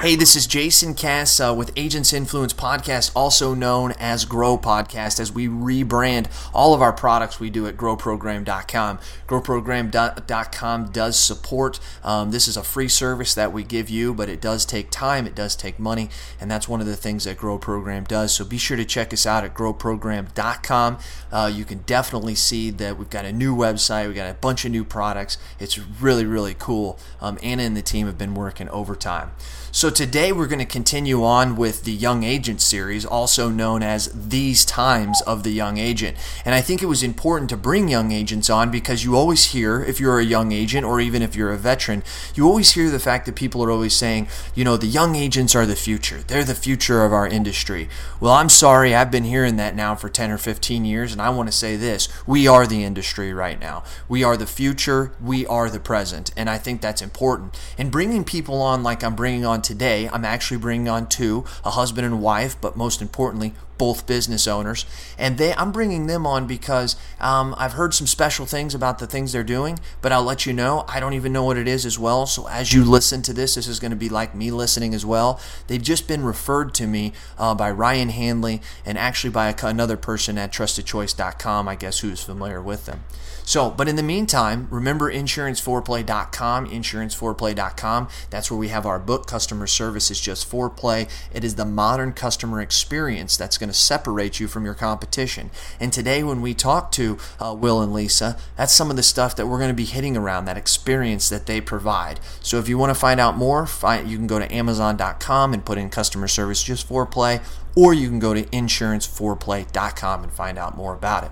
Hey, this is Jason Cass uh, with Agents Influence Podcast, also known as Grow Podcast, as we rebrand all of our products we do at growprogram.com. Growprogram.com does support. Um, this is a free service that we give you, but it does take time, it does take money, and that's one of the things that Grow Program does. So be sure to check us out at growprogram.com. Uh, you can definitely see that we've got a new website, we've got a bunch of new products. It's really, really cool. Um, Anna and the team have been working overtime. So today we're going to continue on with the Young Agent series, also known as These Times of the Young Agent. And I think it was important to bring young agents on because you always hear, if you're a young agent or even if you're a veteran, you always hear the fact that people are always saying, you know, the young agents are the future. They're the future of our industry. Well, I'm sorry, I've been hearing that now for 10 or 15 years, and I want to say this we are the industry right now. We are the future, we are the present. And I think that's important. And bringing people on like I'm bringing on today, I'm actually bringing on two a husband and wife, but most importantly, both business owners, and they I'm bringing them on because um, I've heard some special things about the things they're doing, but I'll let you know I don't even know what it is as well. So as you listen to this, this is going to be like me listening as well. They've just been referred to me uh, by Ryan Hanley and actually by a, another person at TrustedChoice.com, I guess, who's familiar with them. So, but in the meantime, remember insuranceforeplay.com, insuranceforeplay.com. That's where we have our book, Customer Service is Just Foreplay. It is the modern customer experience that's going to separate you from your competition. And today, when we talk to uh, Will and Lisa, that's some of the stuff that we're going to be hitting around, that experience that they provide. So if you want to find out more, find, you can go to amazon.com and put in Customer Service Just Foreplay, or you can go to insuranceforeplay.com and find out more about it.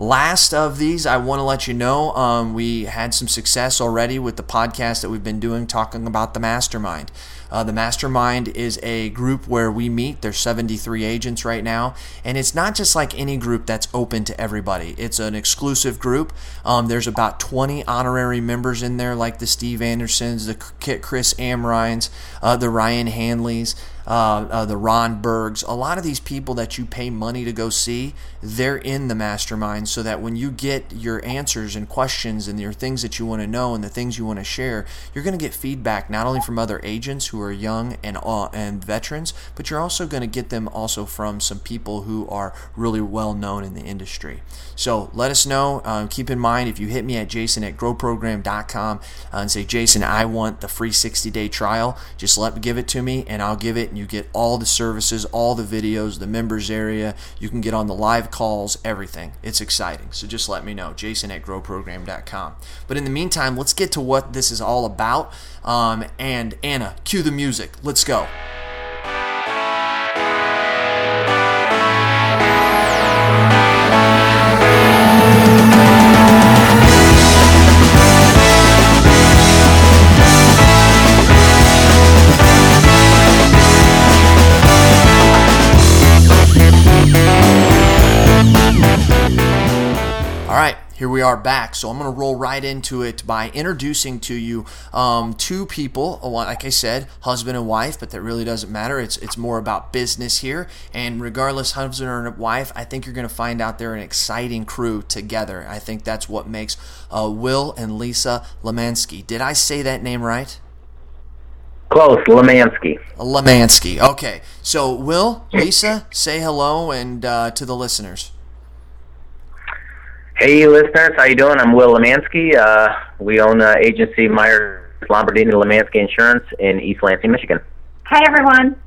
Last of these, I want to let you know um, we had some success already with the podcast that we've been doing talking about the mastermind. Uh, the Mastermind is a group where we meet. There's 73 agents right now, and it's not just like any group that's open to everybody. It's an exclusive group. Um, there's about 20 honorary members in there, like the Steve Andersons, the Kit Chris Amrheins, uh, the Ryan Hanleys. Uh, uh, the Ron Bergs, a lot of these people that you pay money to go see, they're in the mastermind so that when you get your answers and questions and your things that you want to know and the things you want to share, you're going to get feedback not only from other agents who are young and uh, and veterans, but you're also going to get them also from some people who are really well known in the industry. So let us know. Um, keep in mind if you hit me at jason at growprogram.com uh, and say, Jason, I want the free 60 day trial, just let give it to me and I'll give it. And you get all the services, all the videos, the members area. You can get on the live calls, everything. It's exciting. So just let me know. Jason at growprogram.com. But in the meantime, let's get to what this is all about. Um, and Anna, cue the music. Let's go. Here we are back. So I'm going to roll right into it by introducing to you um, two people. Like I said, husband and wife, but that really doesn't matter. It's it's more about business here. And regardless, husband or wife, I think you're going to find out they're an exciting crew together. I think that's what makes uh, Will and Lisa Lemansky. Did I say that name right? Close, Lemansky. Lemansky. Okay. So, Will, Lisa, say hello and uh, to the listeners. Hey, listeners, how you doing? I'm Will Lemansky. Uh, we own uh, agency Myers Lombardini Lemansky Insurance in East Lansing, Michigan. Hi, everyone.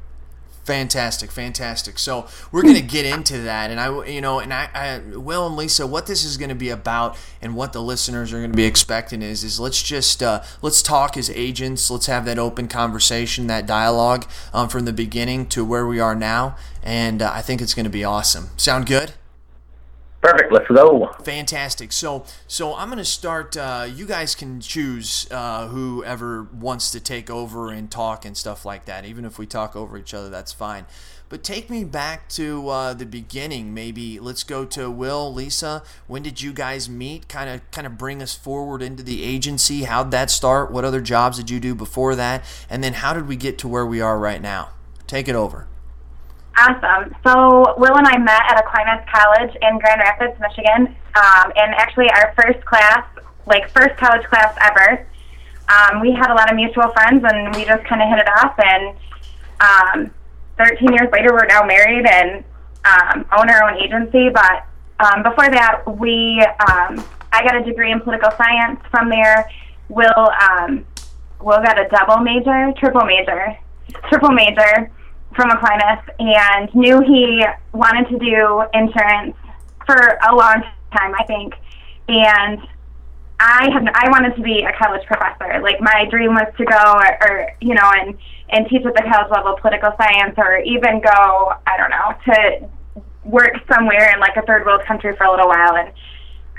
Fantastic, fantastic. So we're going to get into that, and I, you know, and I, I, Will and Lisa, what this is going to be about, and what the listeners are going to be expecting is, is let's just uh, let's talk as agents. Let's have that open conversation, that dialogue um, from the beginning to where we are now, and uh, I think it's going to be awesome. Sound good? Perfect. Let's go. Fantastic. So, so I'm going to start. Uh, you guys can choose uh, whoever wants to take over and talk and stuff like that. Even if we talk over each other, that's fine. But take me back to uh, the beginning. Maybe let's go to Will, Lisa. When did you guys meet? Kind of, kind of bring us forward into the agency. How'd that start? What other jobs did you do before that? And then how did we get to where we are right now? Take it over. Awesome. So Will and I met at Aquinas College in Grand Rapids, Michigan, um, and actually our first class, like first college class ever, um, we had a lot of mutual friends, and we just kind of hit it off. And um, 13 years later, we're now married and um, own our own agency. But um, before that, we um, I got a degree in political science from there. Will um, Will got a double major, triple major, triple major from Aquinas, and knew he wanted to do insurance for a long time, I think. And I had I wanted to be a college professor. Like my dream was to go or, or you know and and teach at the college level political science or even go I don't know to work somewhere in like a third world country for a little while and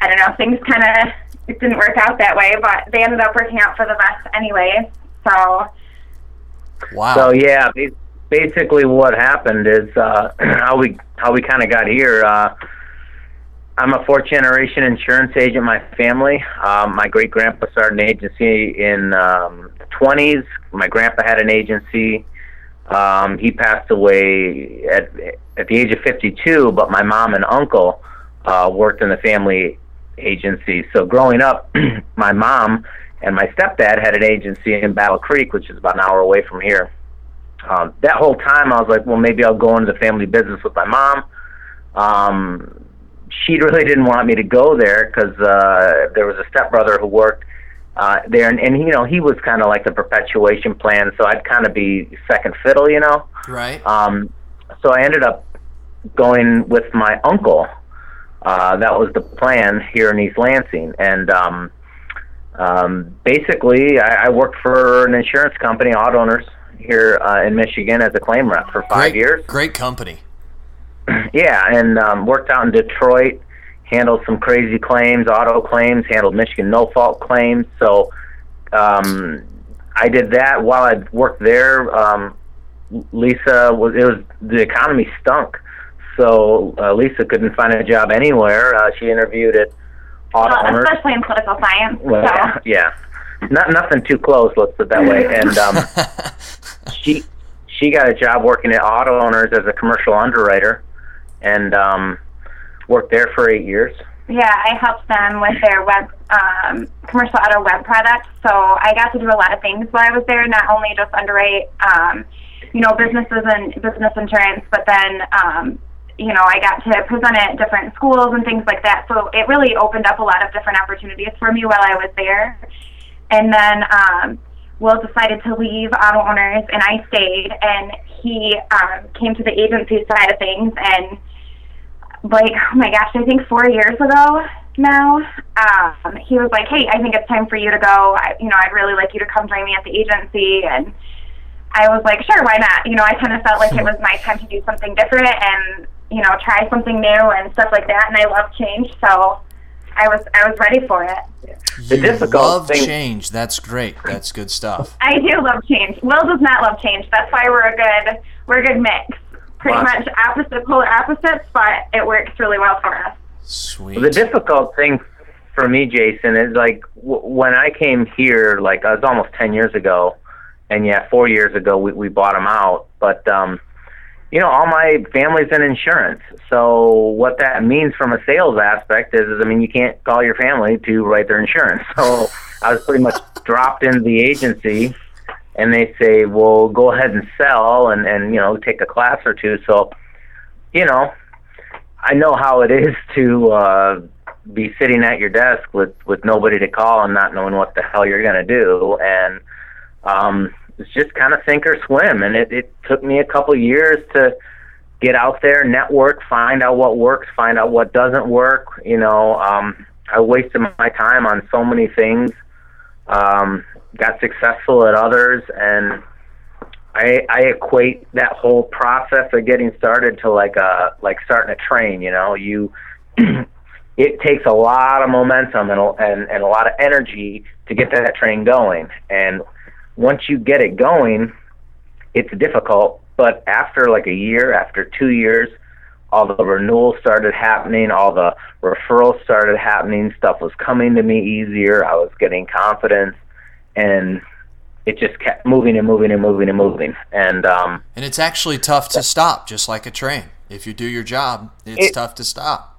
I don't know things kind of it didn't work out that way but they ended up working out for the best anyway. So wow. So yeah, basically what happened is uh, how we how we kind of got here. Uh, I'm a fourth generation insurance agent. My family, um, my great grandpa started an agency in um, the 20s. My grandpa had an agency. Um, he passed away at at the age of 52, but my mom and uncle uh, worked in the family agency. So growing up, my mom and my stepdad had an agency in Battle Creek, which is about an hour away from here. Um, that whole time, I was like, well, maybe I'll go into the family business with my mom. Um, she really didn't want me to go there because uh, there was a stepbrother who worked uh, there, and, and you know he was kind of like the perpetuation plan, so I'd kind of be second fiddle, you know. Right. Um, so I ended up going with my uncle. Uh, that was the plan here in East Lansing, and um, um, basically I, I worked for an insurance company, auto owners here uh, in Michigan, as a claim rep for five great, years. Great company. yeah, and um, worked out in Detroit, handled some crazy claims, auto claims, handled Michigan no fault claims. So um, I did that while I worked there. Um, Lisa was it was the economy stunk, so uh, Lisa couldn't find a job anywhere. Uh, she interviewed at auto well, owners. especially in political science. Well, so. yeah, yeah, not nothing too close. Let's put it that way. And um, she she got a job working at auto owners as a commercial underwriter and um, worked there for eight years. Yeah, I helped them with their web um, commercial auto web products. So I got to do a lot of things while I was there. Not only just underwrite, um, you know, businesses and business insurance, but then um, you know I got to present at different schools and things like that. So it really opened up a lot of different opportunities for me while I was there. And then um, Will decided to leave auto owners, and I stayed. And he um, came to the agency side of things and like oh my gosh, I think four years ago now, um, he was like, "Hey, I think it's time for you to go. I, you know, I'd really like you to come join me at the agency." And I was like, "Sure, why not?" You know, I kind of felt like it was my time to do something different and you know try something new and stuff like that. And I love change, so I was I was ready for it. The you difficult love thing- change. That's great. That's good stuff. I do love change. Will does not love change. That's why we're a good we're a good mix. Pretty Wow. much opposite polar opposites, but it works really well for us. Sweet. The difficult thing for me, Jason, is like w- when I came here, like I was almost ten years ago, and yeah, four years ago we we bought them out. But um, you know, all my family's in insurance, so what that means from a sales aspect is, is I mean, you can't call your family to write their insurance. So I was pretty much dropped into the agency, and they say, well, go ahead and sell, and and you know, take a class or two. So, you know, I know how it is to uh, be sitting at your desk with with nobody to call and not knowing what the hell you're going to do, and um, it's just kind of sink or swim. And it, it took me a couple years to get out there, network, find out what works, find out what doesn't work. You know, um, I wasted my time on so many things. Um, got successful at others, and I, I equate that whole process of getting started to like a like starting a train. You know, you it takes a lot of momentum and and and a lot of energy to get that train going. And once you get it going, it's difficult. But after like a year, after two years, all the renewals started happening, all the referrals started happening. Stuff was coming to me easier. I was getting confidence, and it just kept moving and moving and moving and moving. And um, and it's actually tough to stop, just like a train. If you do your job, it's It- tough to stop.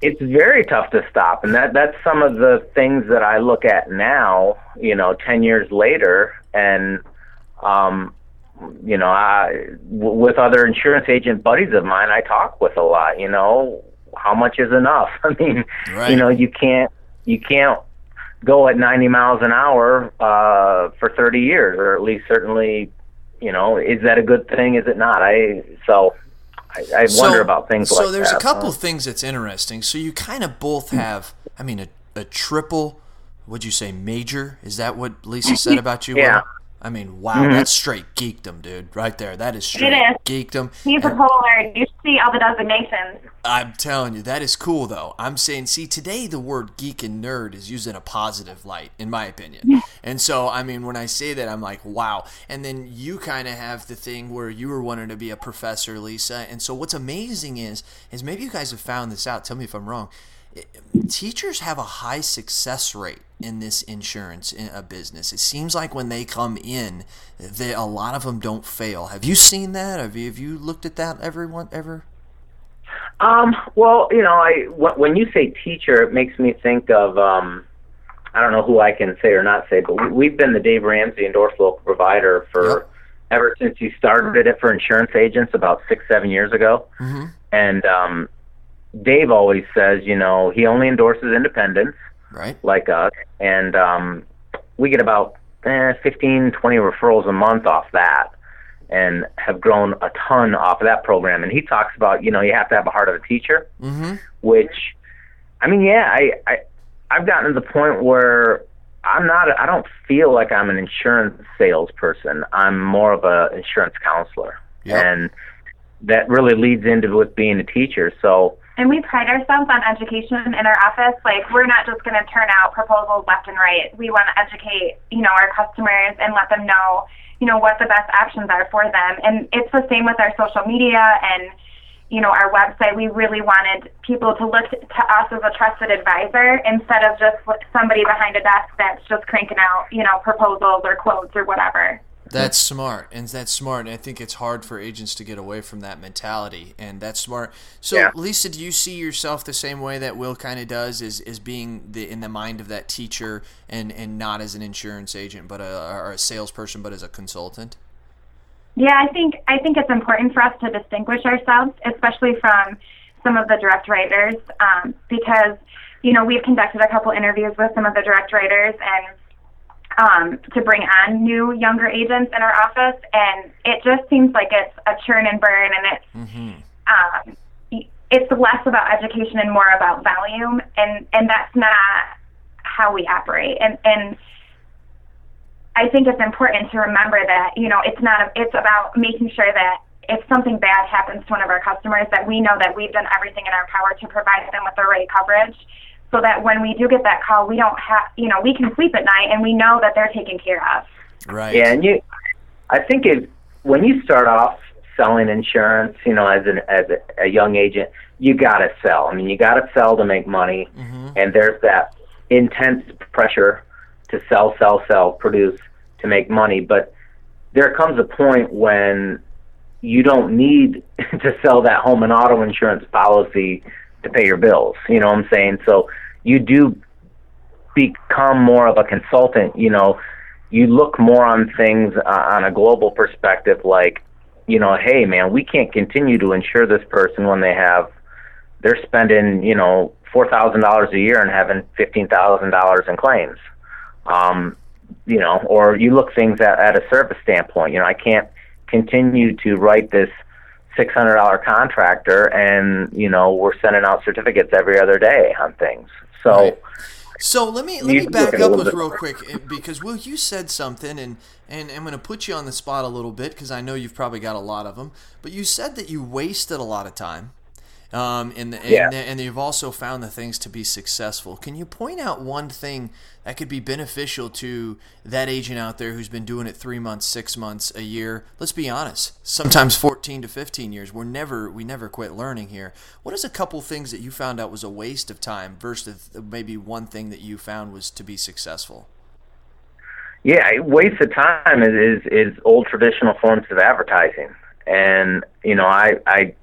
it's very tough to stop, and that that's some of the things that I look at now. You know, ten years later, and um, you know, I w- with other insurance agent buddies of mine, I talk with a lot. You know, how much is enough? I mean, Right. you know, you can't you can't go at 90 miles an hour uh, for 30 years, or at least certainly, you know, is that a good thing? Is it not? I so I, I wonder about things so like that. So there's a couple things that's interesting. So you kind of both have, I mean, a, a triple. Would you say major? Is that what Lisa said about you? Yeah. Will? I mean, wow, mm-hmm. that's straight geekdom, dude. Right there, that is straight is. geekdom. He's a And- polar. You see all the designations. I'm telling you, that is cool though. I'm saying, see, today the word geek and nerd is used in a positive light, in my opinion. And so, I mean, when I say that, I'm like, wow. And then you kind of have the thing where you were wanting to be a professor, Lisa. And so, what's amazing is, is maybe you guys have found this out. Tell me if I'm wrong. Teachers have a high success rate in this insurance in a business. It seems like when they come in, they, a lot of them don't fail. Have you seen that? Have you, have you looked at that? Everyone ever? Um, well, you know, I when you say teacher, it makes me think of um, I don't know who I can say or not say, but we, we've been the Dave Ramsey endorsed local provider for Yep. ever since you started it for insurance agents about six, seven years ago. Mm-hmm. And um, Dave always says, you know, he only endorses independents Right. like us, and um, we get about eh, 15, 20 referrals a month off that, and have grown a ton off of that program. And he talks about, you know, you have to have a heart of a teacher, Mm-hmm. which, I mean, yeah, I, I, I've gotten to the point where I'm not, I don't feel like I'm an insurance salesperson. I'm more of a insurance counselor, Yep. and that really leads into with being a teacher. So. And we pride ourselves on education in our office. Like we're not just going to turn out proposals left and right. We want to educate, you know, our customers and let them know, you know, what the best options are for them. And it's the same with our social media and, you know, our website. We really wanted people to look to us as a trusted advisor instead of just somebody behind a desk that's just cranking out, you know, proposals or quotes or whatever. That's smart, and that's smart. And I think it's hard for agents to get away from that mentality, and that's smart. So, Yeah. Lisa, do you see yourself the same way that Will kind of does, is is being the in the mind of that teacher, and and not as an insurance agent, but a or a salesperson, but as a consultant? Yeah, I think I think it's important for us to distinguish ourselves, especially from some of the direct writers, um, because you know we've conducted a couple interviews with some of the direct writers and um, to bring on new younger agents in our office, and it just seems like it's a churn and burn, and it's Mm-hmm. um, it's less about education and more about volume, and and that's not how we operate, and and I think it's important to remember that you know it's not a, it's about making sure that if something bad happens to one of our customers, that we know that we've done everything in our power to provide them with the right coverage, so that when we do get that call, we don't have you know we can sleep at night and we know that they're taken care of. Right. Yeah, and you, I think it when you start off selling insurance, you know, as an as a, a young agent, you got to sell. I mean, you got to sell to make money, mm-hmm. and there's that intense pressure to sell, sell, sell, produce to make money. But there comes a point when you don't need to sell that home and auto insurance policy to pay your bills. You know what I'm saying? So you do become more of a consultant. You know, you look more on things uh, on a global perspective, like, you know, hey man, we can't continue to insure this person when they have they're spending, you know, four thousand dollars a year and having fifteen thousand dollars in claims. Um, you know, or you look things at, at a service standpoint. You know, I can't continue to write this six hundred dollar contractor, and you know, we're sending out certificates every other day on things. So. Right. So let me let me back look at a up with real quick eh, because Will, you said something, and and I'm going to put you on the spot a little bit because I know you've probably got a lot of them. But you said that you wasted a lot of time, um, and and, Yeah. and you've also found the things to be successful. Can you point out one thing that could be beneficial to that agent out there who's been doing it three months, six months, a year? Let's be honest. Sometimes 14 to 15 years. We're never we never quit learning here. What is a couple things that you found out was a waste of time versus maybe one thing that you found was to be successful? Yeah, waste of time is, is is old traditional forms of advertising, and you know, I I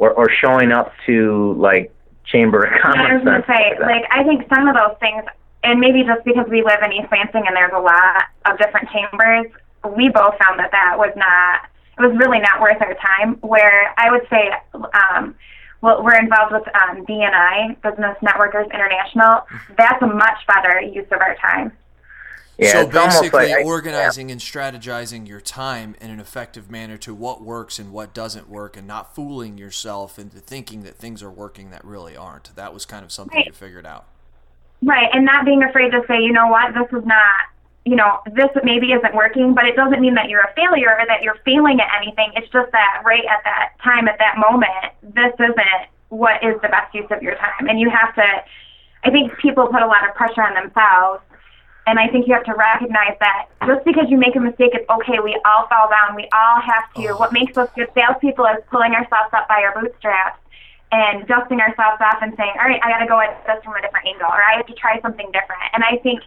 or, or showing up to like chamber of commerce. I was gonna say, like, I think some of those things, and maybe just because we live in East Lansing and there's a lot of different chambers, we both found that that was not, it was really not worth our time. Where I would say, um, well, we're involved with um, BNI, Business Networkers International. That's a much better use of our time. Yeah, so basically, like organizing and strategizing your time in an effective manner to what works and what doesn't work, and not fooling yourself into thinking that things are working that really aren't. That was kind of something Right. you figured out. Right, and not being afraid to say, you know what, this is not, you know, this maybe isn't working, but it doesn't mean that you're a failure or that you're failing at anything. It's just that right at that time, at that moment, this isn't what is the best use of your time. And you have to, I think people put a lot of pressure on themselves. And I think you have to recognize that just because you make a mistake, it's okay. We all fall down. We all have to. Oh. What makes us good salespeople is pulling ourselves up by our bootstraps and dusting ourselves off and saying, all right, I got to go at this from a different angle, or I have to try something different. And I think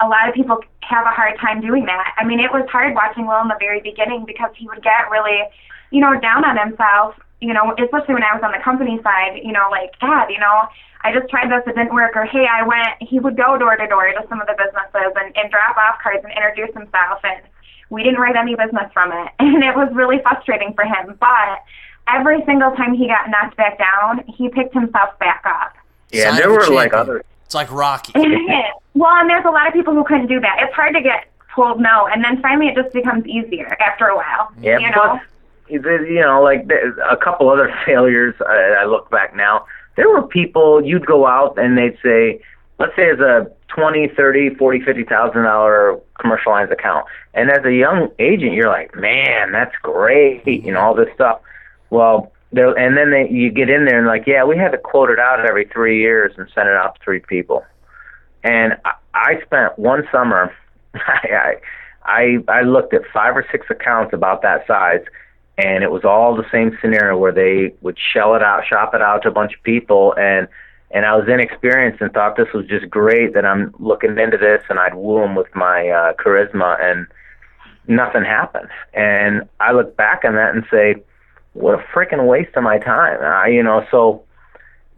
a lot of people have a hard time doing that. I mean, it was hard watching Will in the very beginning because he would get really, you know, down on himself, you know, especially when I was on the company side, you know, like, God, you know, I just tried this, it didn't work, or hey, I went, he would go door to door to some of the businesses and, and drop off cards and introduce himself, and we didn't write any business from it. And it was really frustrating for him. But every single time he got knocked back down, he picked himself back up. yeah, Sign there of a were like other It's like Rocky. well, and there's a lot of people who couldn't do that. It's hard to get told no, and then finally it just becomes easier after a while. Yeah, you know. plus, the- you know, like a couple other failures. I, I look back now. There were people you'd go out and they'd say, let's say it's a twenty, thirty, forty, fifty thousand dollar commercial lines account, and as a young agent, you're like, man, that's great, you know, all this stuff. Well, there, and then they, you get in there and like, yeah, we had to quote it out every three years and send it out to three people. And I, I spent one summer, I, I I looked at five or six accounts about that size, and it was all the same scenario where they would shell it out, shop it out to a bunch of people, and and I was inexperienced and thought this was just great that I'm looking into this, and I'd woo them with my uh, charisma, and nothing happened. And I look back on that and say, what a freaking waste of my time. I, you know, so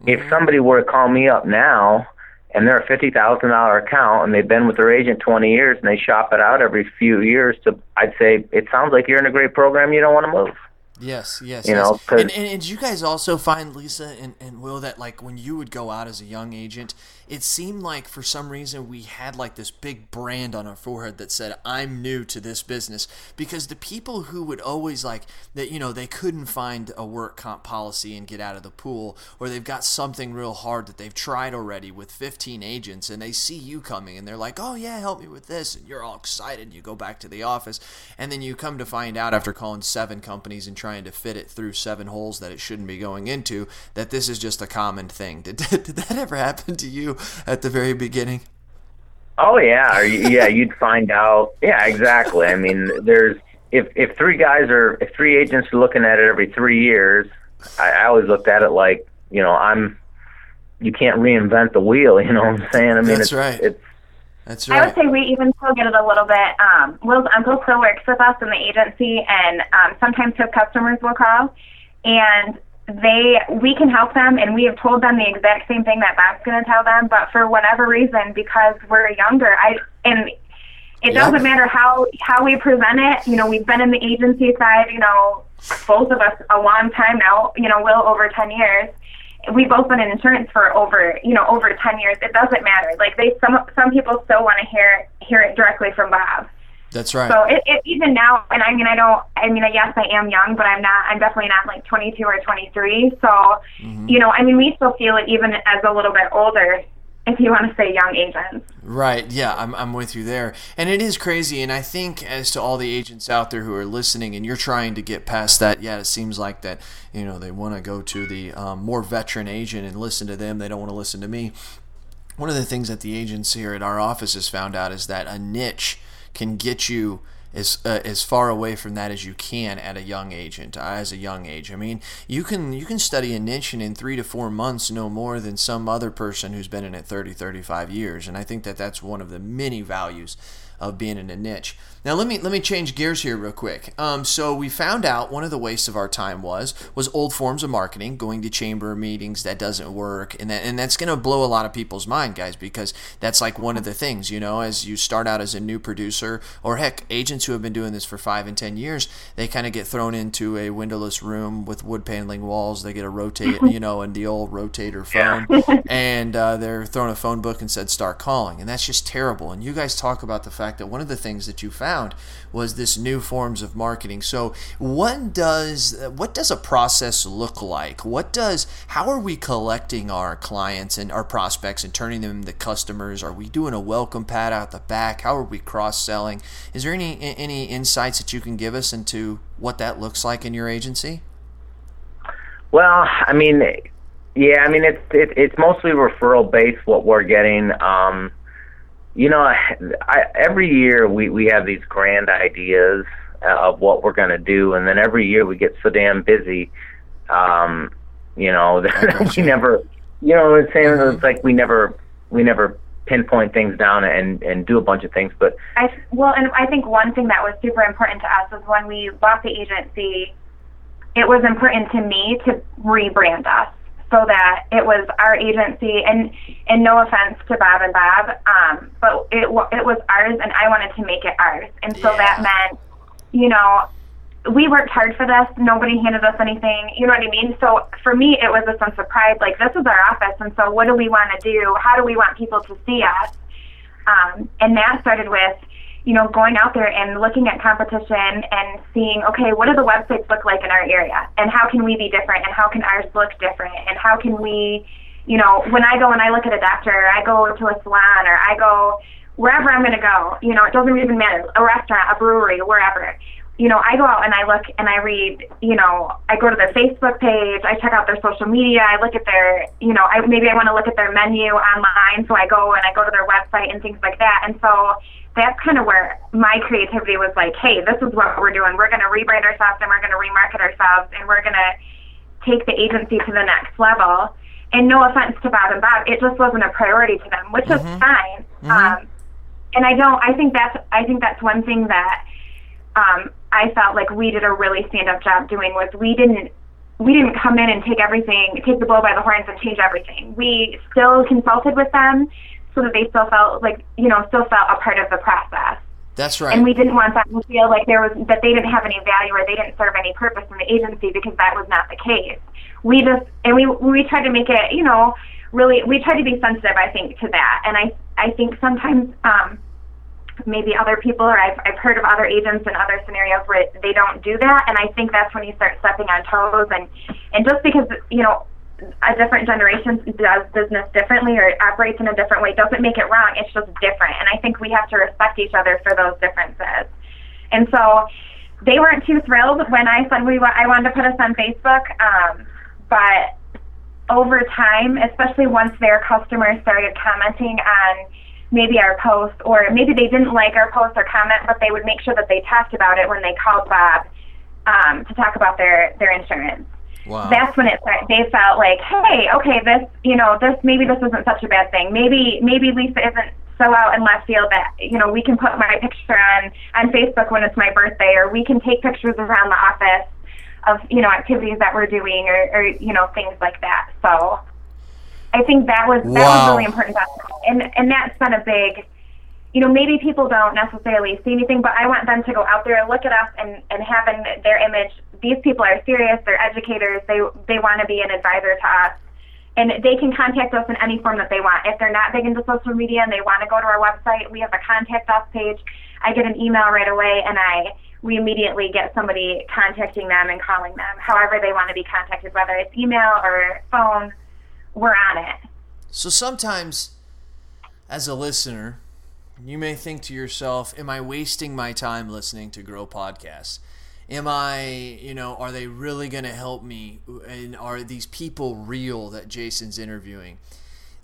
if somebody were to call me up now and they're a fifty thousand dollar account and they've been with their agent twenty years and they shop it out every few years to I'd say it sounds like you're in a great program you don't want to move. Yes, yes, You yes. know, and, and, and did you guys also find Lisa and, and Will that like when you would go out as a young agent, it seemed like for some reason we had like this big brand on our forehead that said I'm new to this business because the people who would always like that you know they couldn't find a work comp policy and get out of the pool or they've got something real hard that they've tried already with 15 agents and they see you coming and they're like oh yeah help me with this and you're all excited you go back to the office and then you come to find out after calling seven companies and trying to fit it through seven holes that it shouldn't be going into that this is just a common thing did, did that ever happen to you at the very beginning Oh yeah, yeah, you'd find out. Yeah, exactly. I mean, there's if if three guys are if three agents are looking at it every three years, I, I always looked at it like you know I'm you can't reinvent the wheel. You know what I'm saying? I mean, That's it's, right. It's that's I would say we even still get it a little bit. Um, Will's uncle still works with us in the agency, and um, sometimes his customers will call, and they we can help them, and we have told them the exact same thing that Bob's going to tell them. But for whatever reason, because we're younger, I and it Yep. doesn't matter how how we present it. You know, we've been in the agency side. You know, both of us a long time now. You know, Will over ten years we've both been in insurance for over you know over 10 years. It doesn't matter. Like they some some people still want to hear hear it directly from bob. That's right. So it, it even now and i mean i don't i mean yes i am young but i'm not i'm definitely not like 22 or 23 so mm-hmm. you know i mean we still feel it even as a little bit older if you want to say young agents Right. Yeah, I'm, I'm with you there. And it is crazy. And I think, as to all the agents out there who are listening and you're trying to get past that, yeah, it seems like that, you know, they want to go to the um, more veteran agent and listen to them. They don't want to listen to me. One of the things that the agents here at our office has found out is that a niche can get you as uh, as far away from that as you can at a young agent uh, as a young age. I mean, you can you can study a niche and in 3 to 4 months know more than some other person who's been in it 30 35 years and I think that that's one of the many values of being in a niche. Now let me let me change gears here real quick. Um, so we found out one of the wastes of our time was was old forms of marketing, going to chamber meetings that doesn't work, and that and that's going to blow a lot of people's mind, guys, because that's like one of the things you know as you start out as a new producer, or heck, agents who have been doing this for five and ten years, they kind of get thrown into a windowless room with wood paneling walls. They get a rotate, you know, and the old rotator phone, and uh, they're thrown a phone book and said start calling, and that's just terrible. And you guys talk about the fact that one of the things that you found was this new forms of marketing. So, what does what does a process look like? What does how are we collecting our clients and our prospects and turning them into customers? Are we doing a welcome pad out the back? How are we cross selling? Is there any any insights that you can give us into what that looks like in your agency? Well, I mean, yeah, I mean it's it, it's mostly referral based what we're getting. Um, you know, I, every year we we have these grand ideas of what we're going to do, and then every year we get so damn busy, um, you know, that we never, you know, it's saying mm-hmm. it's like we never we never pinpoint things down and and do a bunch of things. But I well, and I think one thing that was super important to us was when we bought the agency. It was important to me to rebrand us so that it was our agency and and no offense to Bob and Bob um but it it was ours and I wanted to make it ours. And so yeah. that meant you know we worked hard for this. Nobody handed us anything. You know what I mean? So for me it was a sense of pride like this is our office and so what do we want to do? How do we want people to see us? Um and that started with you know, going out there and looking at competition and seeing, okay, what do the websites look like in our area? And how can we be different? And how can ours look different? And how can we, you know, when I go and I look at a doctor, or I go to a salon, or I go wherever I'm going to go, you know, it doesn't even matter, a restaurant, a brewery, wherever. You know, I go out and I look and I read, you know, I go to their Facebook page, I check out their social media, I look at their, you know, I maybe I want to look at their menu online, so I go and I go to their website and things like that. And so that's kind of where my creativity was like, hey, this is what we're doing. We're going to rebrand ourselves and we're going to remarket ourselves and we're going to take the agency to the next level. And no offense to Bob and Bob, it just wasn't a priority to them, which mm-hmm. is fine. Mm-hmm. Um, and I don't. I think that's. I think that's one thing that um, I felt like we did a really stand-up job doing was we didn't we didn't come in and take everything, take the bull by the horns and change everything. We still consulted with them so that they still felt like you know still felt a part of the process. That's right. And we didn't want them to feel like there was that they didn't have any value or they didn't serve any purpose in the agency because that was not the case. We just and we we tried to make it you know really we tried to be sensitive I think to that and I I think sometimes um, maybe other people or I've I've heard of other agents in other scenarios where they don't do that and I think that's when you start stepping on toes and and just because you know a different generation does business differently or operates in a different way doesn't make it wrong. It's just different. And I think we have to respect each other for those differences. And so they weren't too thrilled when I said we I wanted to put us on Facebook. Um, but over time, especially once their customers started commenting on maybe our post or maybe they didn't like our post or comment, but they would make sure that they talked about it when they called Bob um, to talk about their, their insurance. Wow. That's when it they felt like, hey, okay, this you know this maybe this isn't such a bad thing. Maybe maybe Lisa isn't so out in left field that you know we can put my picture on on Facebook when it's my birthday, or we can take pictures around the office of you know activities that we're doing, or, or you know things like that. So I think that was that wow. was really important, and and that's been a big you know, maybe people don't necessarily see anything, but I want them to go out there and look at us and, and having their image these people are serious, they're educators, they they want to be an advisor to us. And they can contact us in any form that they want. If they're not big into social media and they want to go to our website, we have a contact us page. I get an email right away and I we immediately get somebody contacting them and calling them. However they want to be contacted, whether it's email or phone, we're on it. So sometimes as a listener, you may think to yourself, Am I wasting my time listening to Grow Podcasts? am I, you know, are they really going to help me? And are these people real that Jason's interviewing?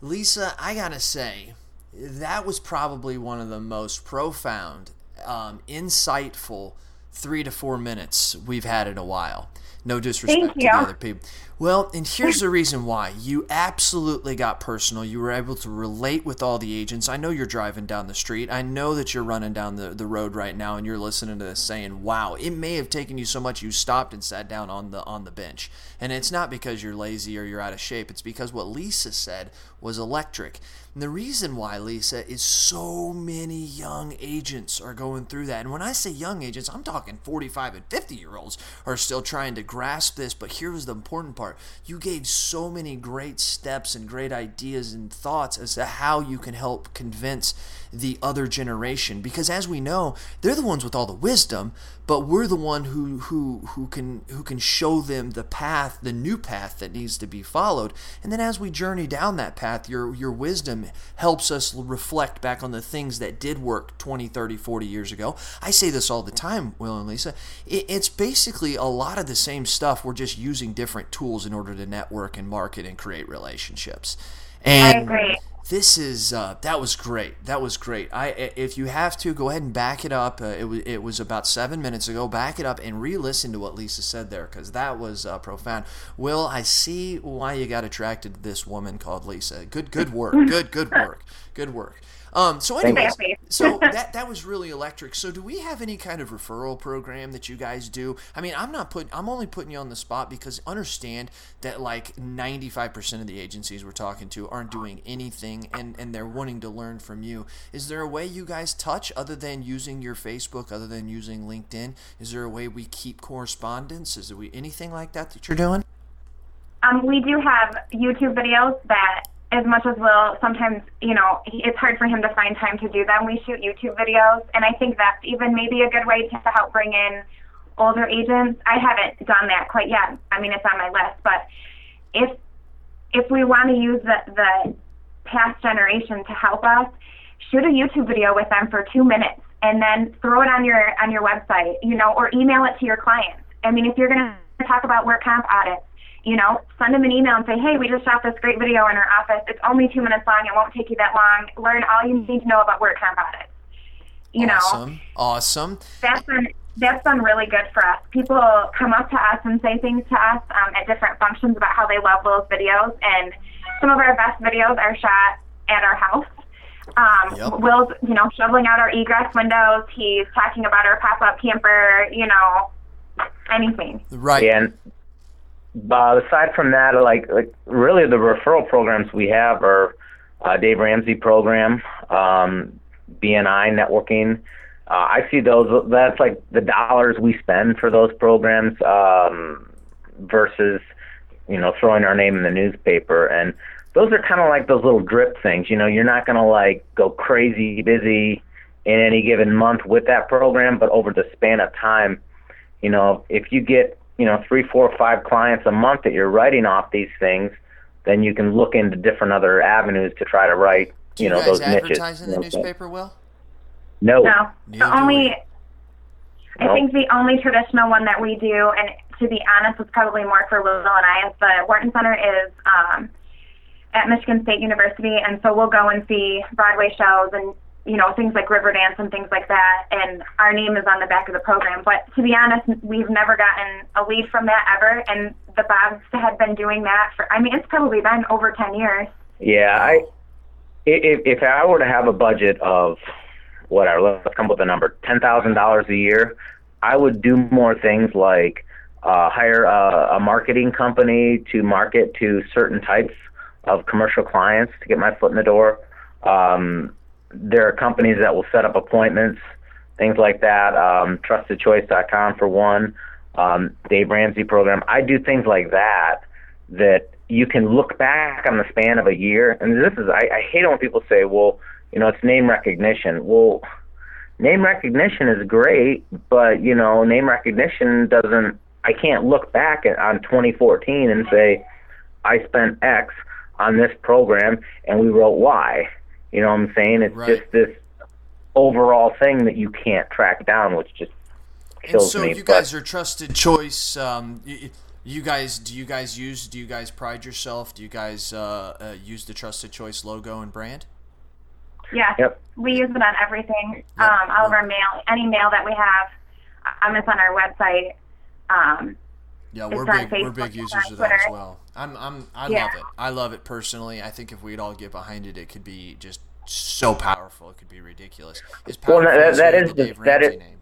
Lisa, I got to say, that was probably one of the most profound, um, insightful three to four minutes we've had in a while. No disrespect to the other people. Well, and here's the reason why. You absolutely got personal. You were able to relate with all the agents. I know you're driving down the street. I know that you're running down the, the road right now and you're listening to this saying, Wow, it may have taken you so much you stopped and sat down on the on the bench. And it's not because you're lazy or you're out of shape. It's because what Lisa said was electric. And the reason why, Lisa, is so many young agents are going through that. And when I say young agents, I'm talking 45 and 50 year olds are still trying to grasp this. But here was the important part you gave so many great steps and great ideas and thoughts as to how you can help convince the other generation. Because as we know they're the ones with all the wisdom but we're the one who who who can who can show them the path the new path that needs to be followed. And then as we journey down that path your your wisdom helps us reflect back on the things that did work 20 30 40 years ago. I say this all the time will and lisa. It, it's basically a lot of the same stuff. We're just using different tools in order to network and market and create relationships. And I agree this is uh, that was great. That was great. I if you have to go ahead and back it up. Uh, it was it was about seven minutes ago. Back it up and re-listen to what Lisa said there because that was uh, profound. Will I see why you got attracted to this woman called Lisa? Good good work. Good good work. Good work. Um, so anyways, so that that was really electric. So do we have any kind of referral program that you guys do? I mean, I'm not putting I'm only putting you on the spot because understand that like 95% of the agencies we're talking to aren't doing anything and and they're wanting to learn from you. Is there a way you guys touch other than using your Facebook, other than using LinkedIn? Is there a way we keep correspondence? Is there anything like that that you're doing? Um, we do have YouTube videos that as much as Will, sometimes, you know, it's hard for him to find time to do them. We shoot YouTube videos, and I think that's even maybe a good way to help bring in older agents. I haven't done that quite yet. I mean, it's on my list, but if if we want to use the the past generation to help us, shoot a YouTube video with them for two minutes, and then throw it on your on your website, you know, or email it to your clients. I mean, if you're going to hmm. talk about work comp audits you know, send them an email and say, hey, we just shot this great video in our office. It's only two minutes long. It won't take you that long. Learn all you need to know about work comp audits. You awesome. know, awesome. That's that's been really good for us. People come up to us and say things to us um, at different functions about how they love those videos, and some of our best videos are shot at our house. Um, yep. Will's, you know, shoveling out our egress windows. He's talking about our pop-up camper. You know, anything. Right. And but aside from that, like like really the referral programs we have are uh, Dave Ramsey program, um, BNI networking. Uh, I see those. That's like the dollars we spend for those programs um, versus you know throwing our name in the newspaper and those are kind of like those little drip things. You know, you're not going to like go crazy busy in any given month with that program, but over the span of time, you know, if you get you know three, four, five clients a month that you're writing off these things, then you can look into different other avenues to try to write do you, you know those advertise niches. advertise in the newspaper, Will? No. No. The only. I think the only traditional one that we do, and to be honest, it's probably more for Will and I, is the Wharton Center is um, at Michigan State University, and so we'll go and see Broadway shows and you know, things like Riverdance and things like that, and our name is on the back of the program. But to be honest, we've never gotten a lead from that ever, and the Bobs had been doing that for, I mean, it's probably been over 10 years. Yeah, I, if, if I were to have a budget of, whatever, let's come up with a number, $10,000 a year, I would do more things like uh, hire a, a marketing company to market to certain types of commercial clients to get my foot in the door. Um, there are companies that will set up appointments, things like that. Um, TrustedChoice.com for one. Um, Dave Ramsey program. I do things like that that you can look back on the span of a year. And this is I, I hate it when people say, well, you know, it's name recognition. Well, name recognition is great, but you know, name recognition doesn't. I can't look back at, on 2014 and say I spent X on this program and we wrote Y. You know what I'm saying? It's right. just this overall thing that you can't track down, which just kills and so me. you guys are trusted choice. Um, you, you, guys, do you guys use? Do you guys pride yourself? Do you guys uh, uh, use the trusted choice logo and brand? Yeah. Yep. We use it on everything. Yep. Um, all of our mail, any mail that we have. Um, it's on our website. Um, Yeah, we're on big. we're big users of that as well. I'm. I'm. I Yeah. love it. I love it personally. I think if we'd all get behind it, it could be just so powerful. It could be ridiculous. It's Well, powerful. that- that you had is the the- Dave that Ramsey is- name.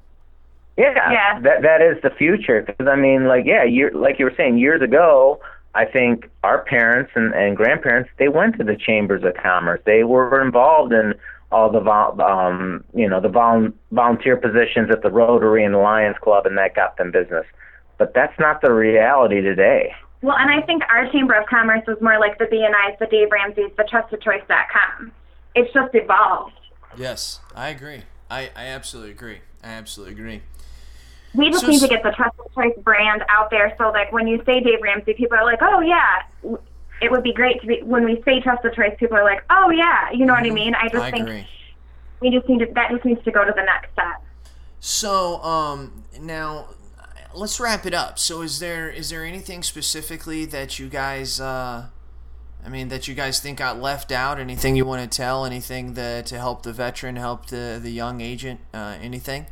Yeah, Yeah. that that is the future. Because I mean, like, yeah, year, like you were saying, years ago, I think our parents and, and grandparents they went to the chambers of commerce. They were involved in all the vol- um, you know the vol- volunteer positions at the Rotary and the Lions Club, and that got them business. But that's not the reality today. well, and I think our Chamber of Commerce was more like the BNI's, the Dave Ramsey's, the TrustedChoice.com. It's just evolved. Yes, I agree. I, I absolutely agree. I absolutely agree. We just So need to get the Trusted Choice brand out there so like when you say Dave Ramsey, people are like, oh yeah. It would be great to be when we say Trusted Choice, people are like, oh yeah, you know what I mean? I just Mm-hmm. I think agree. we just need to that just needs to go to the next step. So, um, now let's wrap it up. So, is there is there anything specifically that you guys, uh, I mean, that you guys think got left out? Anything you want to tell? Anything that to help the veteran, help the the young agent? Uh, anything?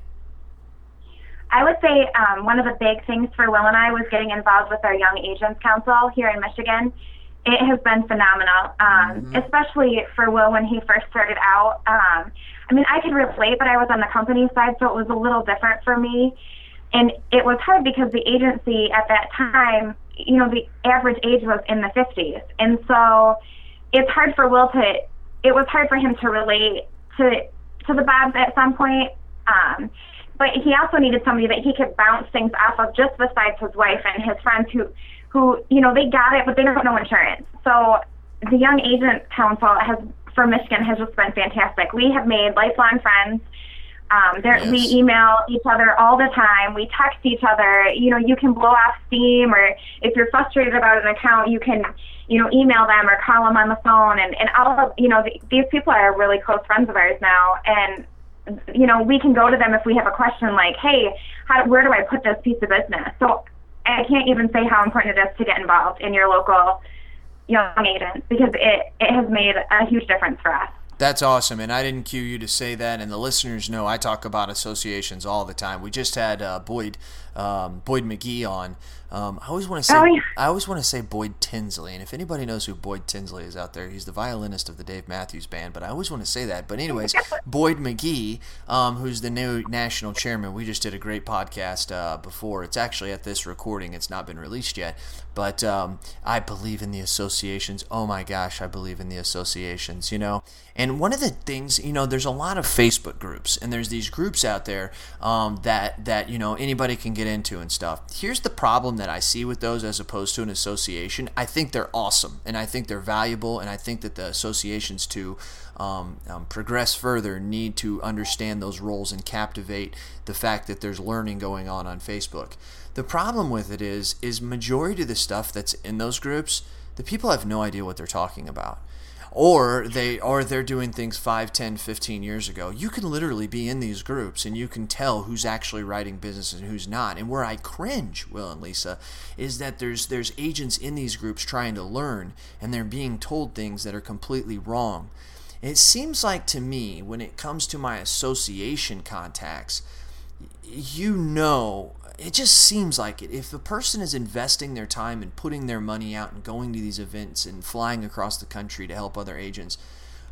I would say um, one of the big things for Will and I was getting involved with our Young Agents Council here in Michigan. It has been phenomenal, um, especially for Will when he first started out. Um, I mean, I could relate, but I was on the company side, so it was a little different for me. And it was hard because the agency at that time, you know, the average age was in the 50s. And so it's hard for Will to, it was hard for him to relate to, to the Bobs at some point. Um, but he also needed somebody that he could bounce things off of just besides his wife and his friends who who you know they got it but they don't know insurance so the young agent council has for michigan has just been fantastic we have made lifelong friends um, there, we email each other all the time. We text each other. You know, you can blow off steam, or if you're frustrated about an account, you can, you know, email them or call them on the phone. And and all of you know, th these people are really close friends of ours now, and you know, we can go to them if we have a question like, hey, how, where do I put this piece of business? So I can't even say how important it is to get involved in your local young agent because it, it has made a huge difference for us. That's awesome, and I didn't cue you to say that, and the listeners know I talk about associations all the time. We just had uh, Boyd um, Boyd McGee on. Um, I always want to say Oh, yeah. I always want to say Boyd Tinsley, and if anybody knows who Boyd Tinsley is out there, he's the violinist of the Dave Matthews Band. But I always want to say that. But anyways, Boyd McGee, um, who's the new national chairman, we just did a great podcast uh, before. It's actually at this recording; it's not been released yet. But um, I believe in the associations. Oh my gosh, I believe in the associations. You know, and one of the things, you know, there's a lot of Facebook groups, and there's these groups out there um, that that you know anybody can get into and stuff. Here's the problem that I see with those as opposed to an association. I think they're awesome, and I think they're valuable, and I think that the associations to um, um, progress further need to understand those roles and captivate the fact that there's learning going on on Facebook. The problem with it is, is majority of the stuff that's in those groups, the people have no idea what they're talking about or they or they're doing things 5 10 15 years ago. You can literally be in these groups and you can tell who's actually writing business and who's not. And where i cringe will and lisa is that there's there's agents in these groups trying to learn and they're being told things that are completely wrong. It seems like to me when it comes to my association contacts you know it just seems like it. If a person is investing their time and putting their money out and going to these events and flying across the country to help other agents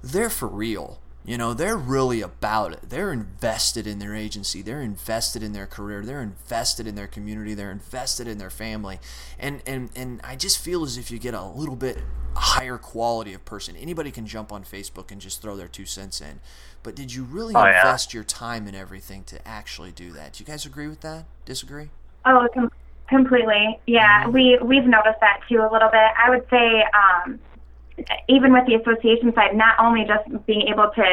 they're for real. You know they're really about it. They're invested in their agency. They're invested in their career. They're invested in their community. They're invested in their family. And and and i just feel as if you get a little bit higher quality of person. Anybody can jump on facebook and just throw their two cents in but did you really Oh, yeah. invest your time and everything to actually do that do you guys agree with that disagree Oh, com- completely. Yeah, we we've noticed that too a little bit. I would say, um, even with the association side, not only just being able to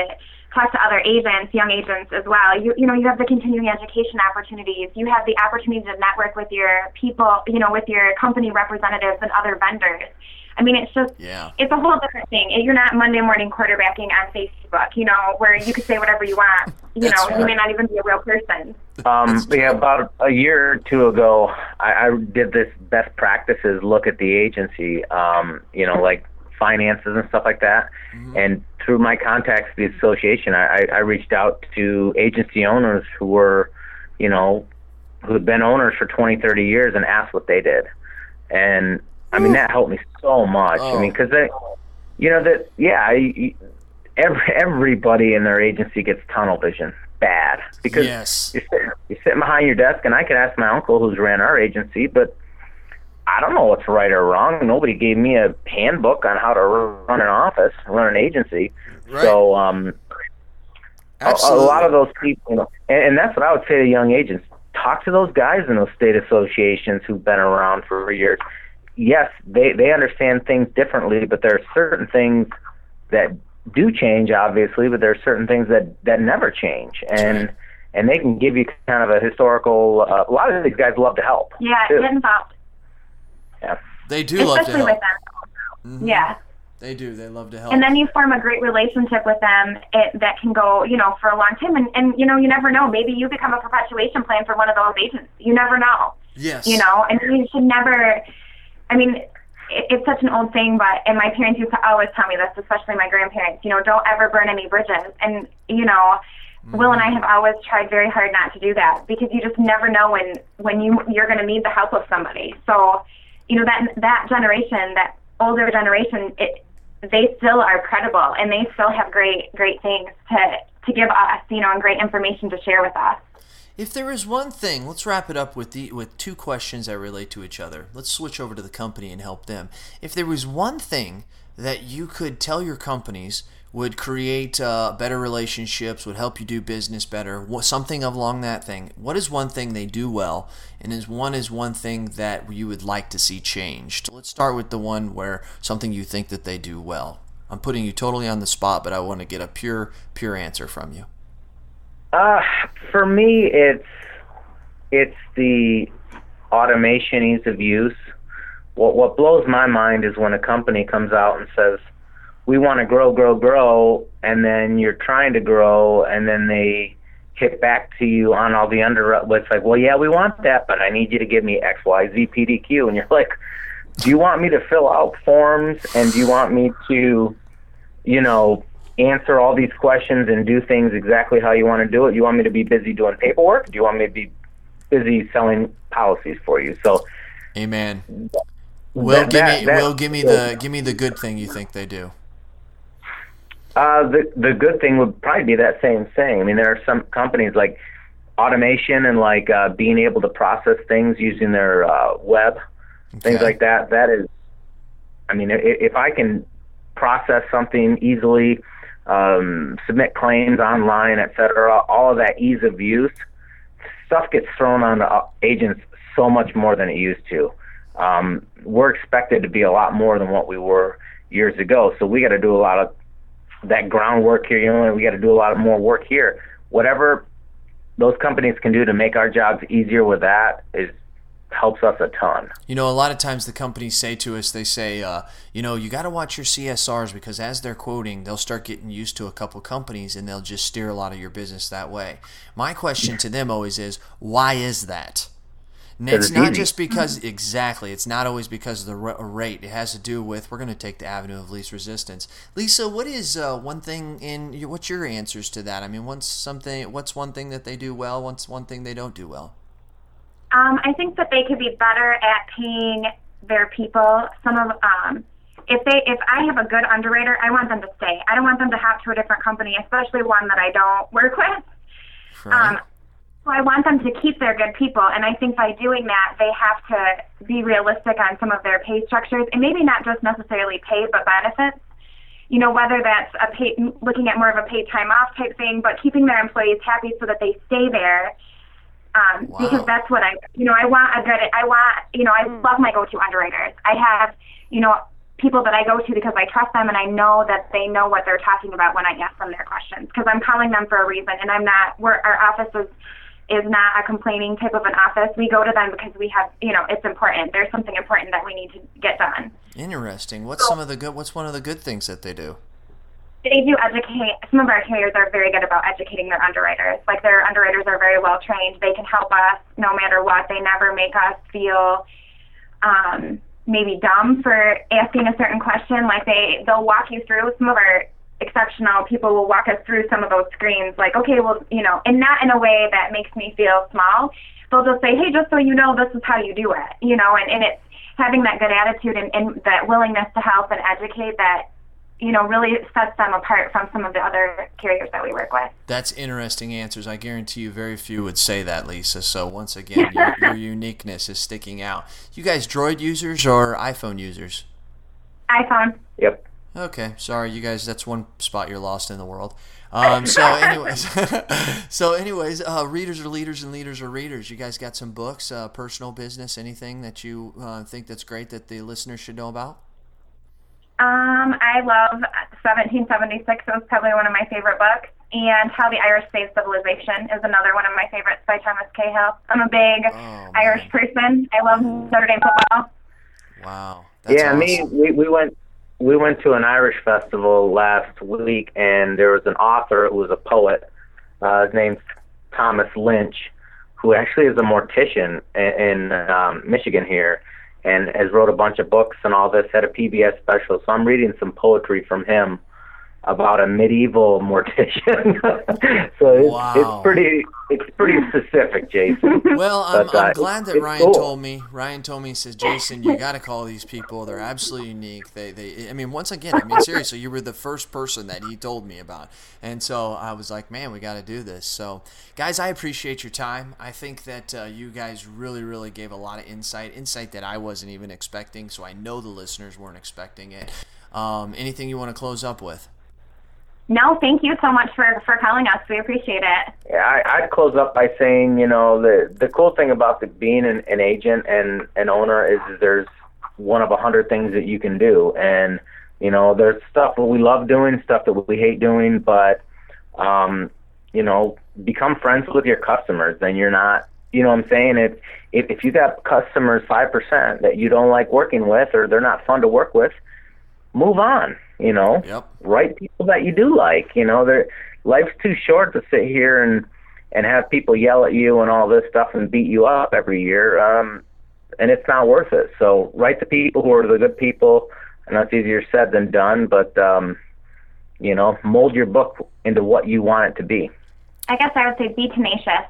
talk to other agents, young agents as well. You you know you have the continuing education opportunities. You have the opportunity to network with your people, you know, with your company representatives and other vendors. I mean, it's just Yeah. it's a whole different thing. You're not Monday morning quarterbacking on Facebook, you know, where you could say whatever you want. You That's know, you may not even be a real person. Um, yeah, about a year or two ago, I, I did this best practices look at the agency, um, you know, like finances and stuff like that. Mm-hmm. And through my contacts, the association, I, I reached out to agency owners who were, you know, who'd been owners for 20, 30 years and asked what they did. And I mean, that helped me so much. Oh. I mean, because they, you know, that, yeah, I, every, everybody in their agency gets tunnel vision bad because Yes. you're, sitting, you're sitting behind your desk, and I could ask my uncle who's ran our agency, but I don't know what's right or wrong. Nobody gave me a handbook on how to run an office, run an agency. Right. So, um, a, a lot of those people, you know, and, and that's what I would say to young agents: talk to those guys in those state associations who've been around for years. Yes, they they understand things differently, but there are certain things that do change, obviously, but there are certain things that that never change, and right. and they can give you kind of a historical. Uh, a lot of these guys love to help. Yeah, too. get involved, They do love to especially help. with them. Mm-hmm. Yeah. They do. They love to help. and then you form a great relationship with them it, that can go, you know, for a long time. And, and you know, you never know. Maybe you become a perpetuation plan for one of those agents. You never know. yes. You know, and you should never. I mean, it, it's such an old saying, but and my parents used to always tell me this, especially my grandparents. You know, don't ever burn any bridges. And you know, mm-hmm. Will and I have always tried very hard not to do that because you just never know when when you you're going to need the help of somebody. So, you know that that generation, that older generation, it they still are credible and they still have great great things to to give us, you know, and great information to share with us. If there is one thing, let's wrap it up with the with two questions that relate to each other. Let's switch over to the company and help them. If there was one thing that you could tell your companies would create uh, better relationships, would help you do business better, something along that thing. What is one thing they do well, and is one is one thing that you would like to see changed? Let's start with the one where something you think that they do well. I'm putting you totally on the spot, but I want to get a pure pure answer from you. Uh, for me, it's it's the automation, ease of use. What what blows my mind is when a company comes out and says, "We want to grow, grow, grow," and then you're trying to grow, and then they hit back to you on all the under. It's like, "Well, yeah, we want that, but I need you to give me X, Y, Z, P, D, Q, and you're like, "Do you want me to fill out forms, and do you want me to, you know?" answer all these questions and do things exactly how you want to do it? You want me to be busy doing paperwork? Do you want me to be busy selling policies for you? So, Amen. Will That- give me that- Will give me the give me the good thing you think they do. Uh, the the good thing would probably be that same thing. I mean, there are some companies like automation and like uh, being able to process things using their uh, web, things like that. That is, I mean, if, if I can process something easily, um, submit claims online, et cetera, all of that ease of use, stuff gets thrown on the uh, agents so much more than it used to. Um, we're expected to be a lot more than what we were years ago, so we got to do a lot of that groundwork here. You know, we got to do a lot more work here. Whatever those companies can do to make our jobs easier with that is helps us a ton. You know, a lot of times the companies say to us, they say, uh, you know, you got to watch your CSRs because as they're quoting, they'll start getting used to a couple companies and they'll just steer a lot of your business that way. My question to them always is, why is that? And it's it's not easy. just because exactly. It's not always because of the ra- rate. It has to do with we're going to take the avenue of least resistance. Lisa, what is uh, one thing in your, what's your answers to that? I mean, what's something? What's one thing that they do well? What's one thing they don't do well? Um, I think that they could be better at paying their people. Some of um, if they if I have a good underwriter, I want them to stay. I don't want them to hop to a different company, especially one that I don't work with. Right? Um, so I want them to keep their good people, and I think by doing that, they have to be realistic on some of their pay structures, and maybe not just necessarily pay, but benefits. You know, whether that's a pay, looking at more of a paid time off type thing, but keeping their employees happy so that they stay there. Um, Wow. Because that's what I, you know, I want a good, I want, you know, I love my go-to underwriters. I have, you know, people that I go to because I trust them and I know that they know what they're talking about when I ask them their questions because I'm calling them for a reason and I'm not, we're, our office is is not a complaining type of an office. We go to them because we have, you know, it's important. There's something important that we need to get done. Interesting. What's some of the good? What's one of the good things that they do? They do educate. Some of our carriers are very good about educating their underwriters. Like their underwriters are very well trained. They can help us no matter what. They never make us feel um, maybe dumb for asking a certain question. Like they they'll walk you through. Some of our exceptional people will walk us through some of those screens. Like okay, well, you know, and not in a way that makes me feel small, they'll just say, hey, just so you know, this is how you do it, you know, and, and it's having that good attitude and, and that willingness to help and educate that you know, really sets them apart from some of the other carriers that we work with. That's interesting answers. I guarantee you very few would say that, Lisa. So once again, your, your uniqueness is sticking out. You guys Droid users or iPhone users? iPhone. Yep. Okay, sorry, you guys. That's one spot you're lost in the world. Um, so, anyways, so anyways, uh, readers are leaders and leaders are readers. You guys got some books, uh, personal business, anything that you uh, think that's great that the listeners should know about? Um, I love 1776. It was probably one of my favorite books. And How the Irish Saved Civilization is another one of my favorites by Thomas Cahill. I'm a big Oh, Irish person. I love Notre Dame football. Wow. That's yeah, me. We, we went we went to an Irish festival last week, and there was an author who was a poet. Uh, his name's Thomas Lynch, who actually is a mortician in, in um, Michigan here, and has wrote a bunch of books and all this. Had a PBS special, so I'm reading some poetry from him about a medieval mortician. so it's, Wow. it's pretty it's pretty specific, Jason. Well, I'm, But, uh, I'm glad that Ryan cool. told me. Ryan told me, he says, Jason, you got to call these people. They're absolutely unique. They, they, I mean, once again, I mean, seriously, you were the first person that he told me about. And so I was like, man, we got to do this. So, guys, I appreciate your time. I think that uh, you guys really, really gave a lot of insight, insight that I wasn't even expecting. So I know the listeners weren't expecting it. Um, anything you want to close up with? No, thank you so much for, for calling us. We appreciate it. Yeah, I, I'd close up by saying, you know, the the cool thing about the, being an, an agent and an owner is, is there's one of a hundred things that you can do, and you know, there's stuff that we love doing, stuff that we hate doing, but um, you know, become friends with your customers. Then you're not, you know, what I'm saying if if if you got customers five percent that you don't like working with or they're not fun to work with, move on. You know, Yep. right people that you do like. You know, they're, life's too short to sit here and and have people yell at you and all this stuff and beat you up every year. Um, and it's not worth it. So write the people who are the good people. And that's easier said than done. But um, you know, mold your book into what you want it to be. I guess I would say be tenacious.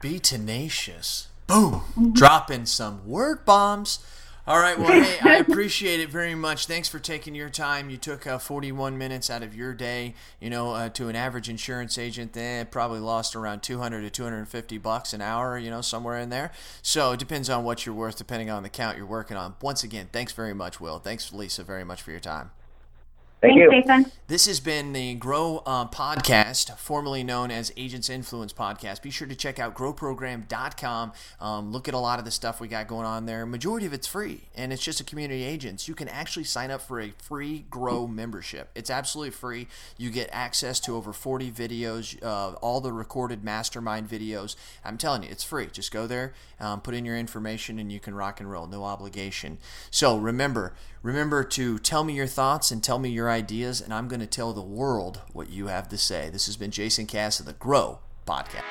Be tenacious. Boom. Dropping some word bombs. All right. Well, hey, I appreciate it very much. Thanks for taking your time. You took uh, 41 minutes out of your day. You know, uh, to an average insurance agent, they probably lost around 200 to 250 bucks an hour. You know, somewhere in there. So it depends on what you're worth, depending on the count you're working on. Once again, thanks very much, Will. Thanks, Lisa, very much for your time. Thank Thanks, you. Jason. This has been the Grow uh, Podcast, formerly known as Agents Influence Podcast. Be sure to check out growprogram.com. Um, look at a lot of the stuff we got going on there. Majority of it's free, and it's just a community agents. You can actually sign up for a free Grow membership. It's absolutely free. You get access to over 40 videos, uh, all the recorded mastermind videos. I'm telling you, it's free. Just go there, um, put in your information, and you can rock and roll. No obligation. So remember, Remember to tell me your thoughts and tell me your ideas, and I'm going to tell the world what you have to say. This has been Jason Cass of the Grow Podcast.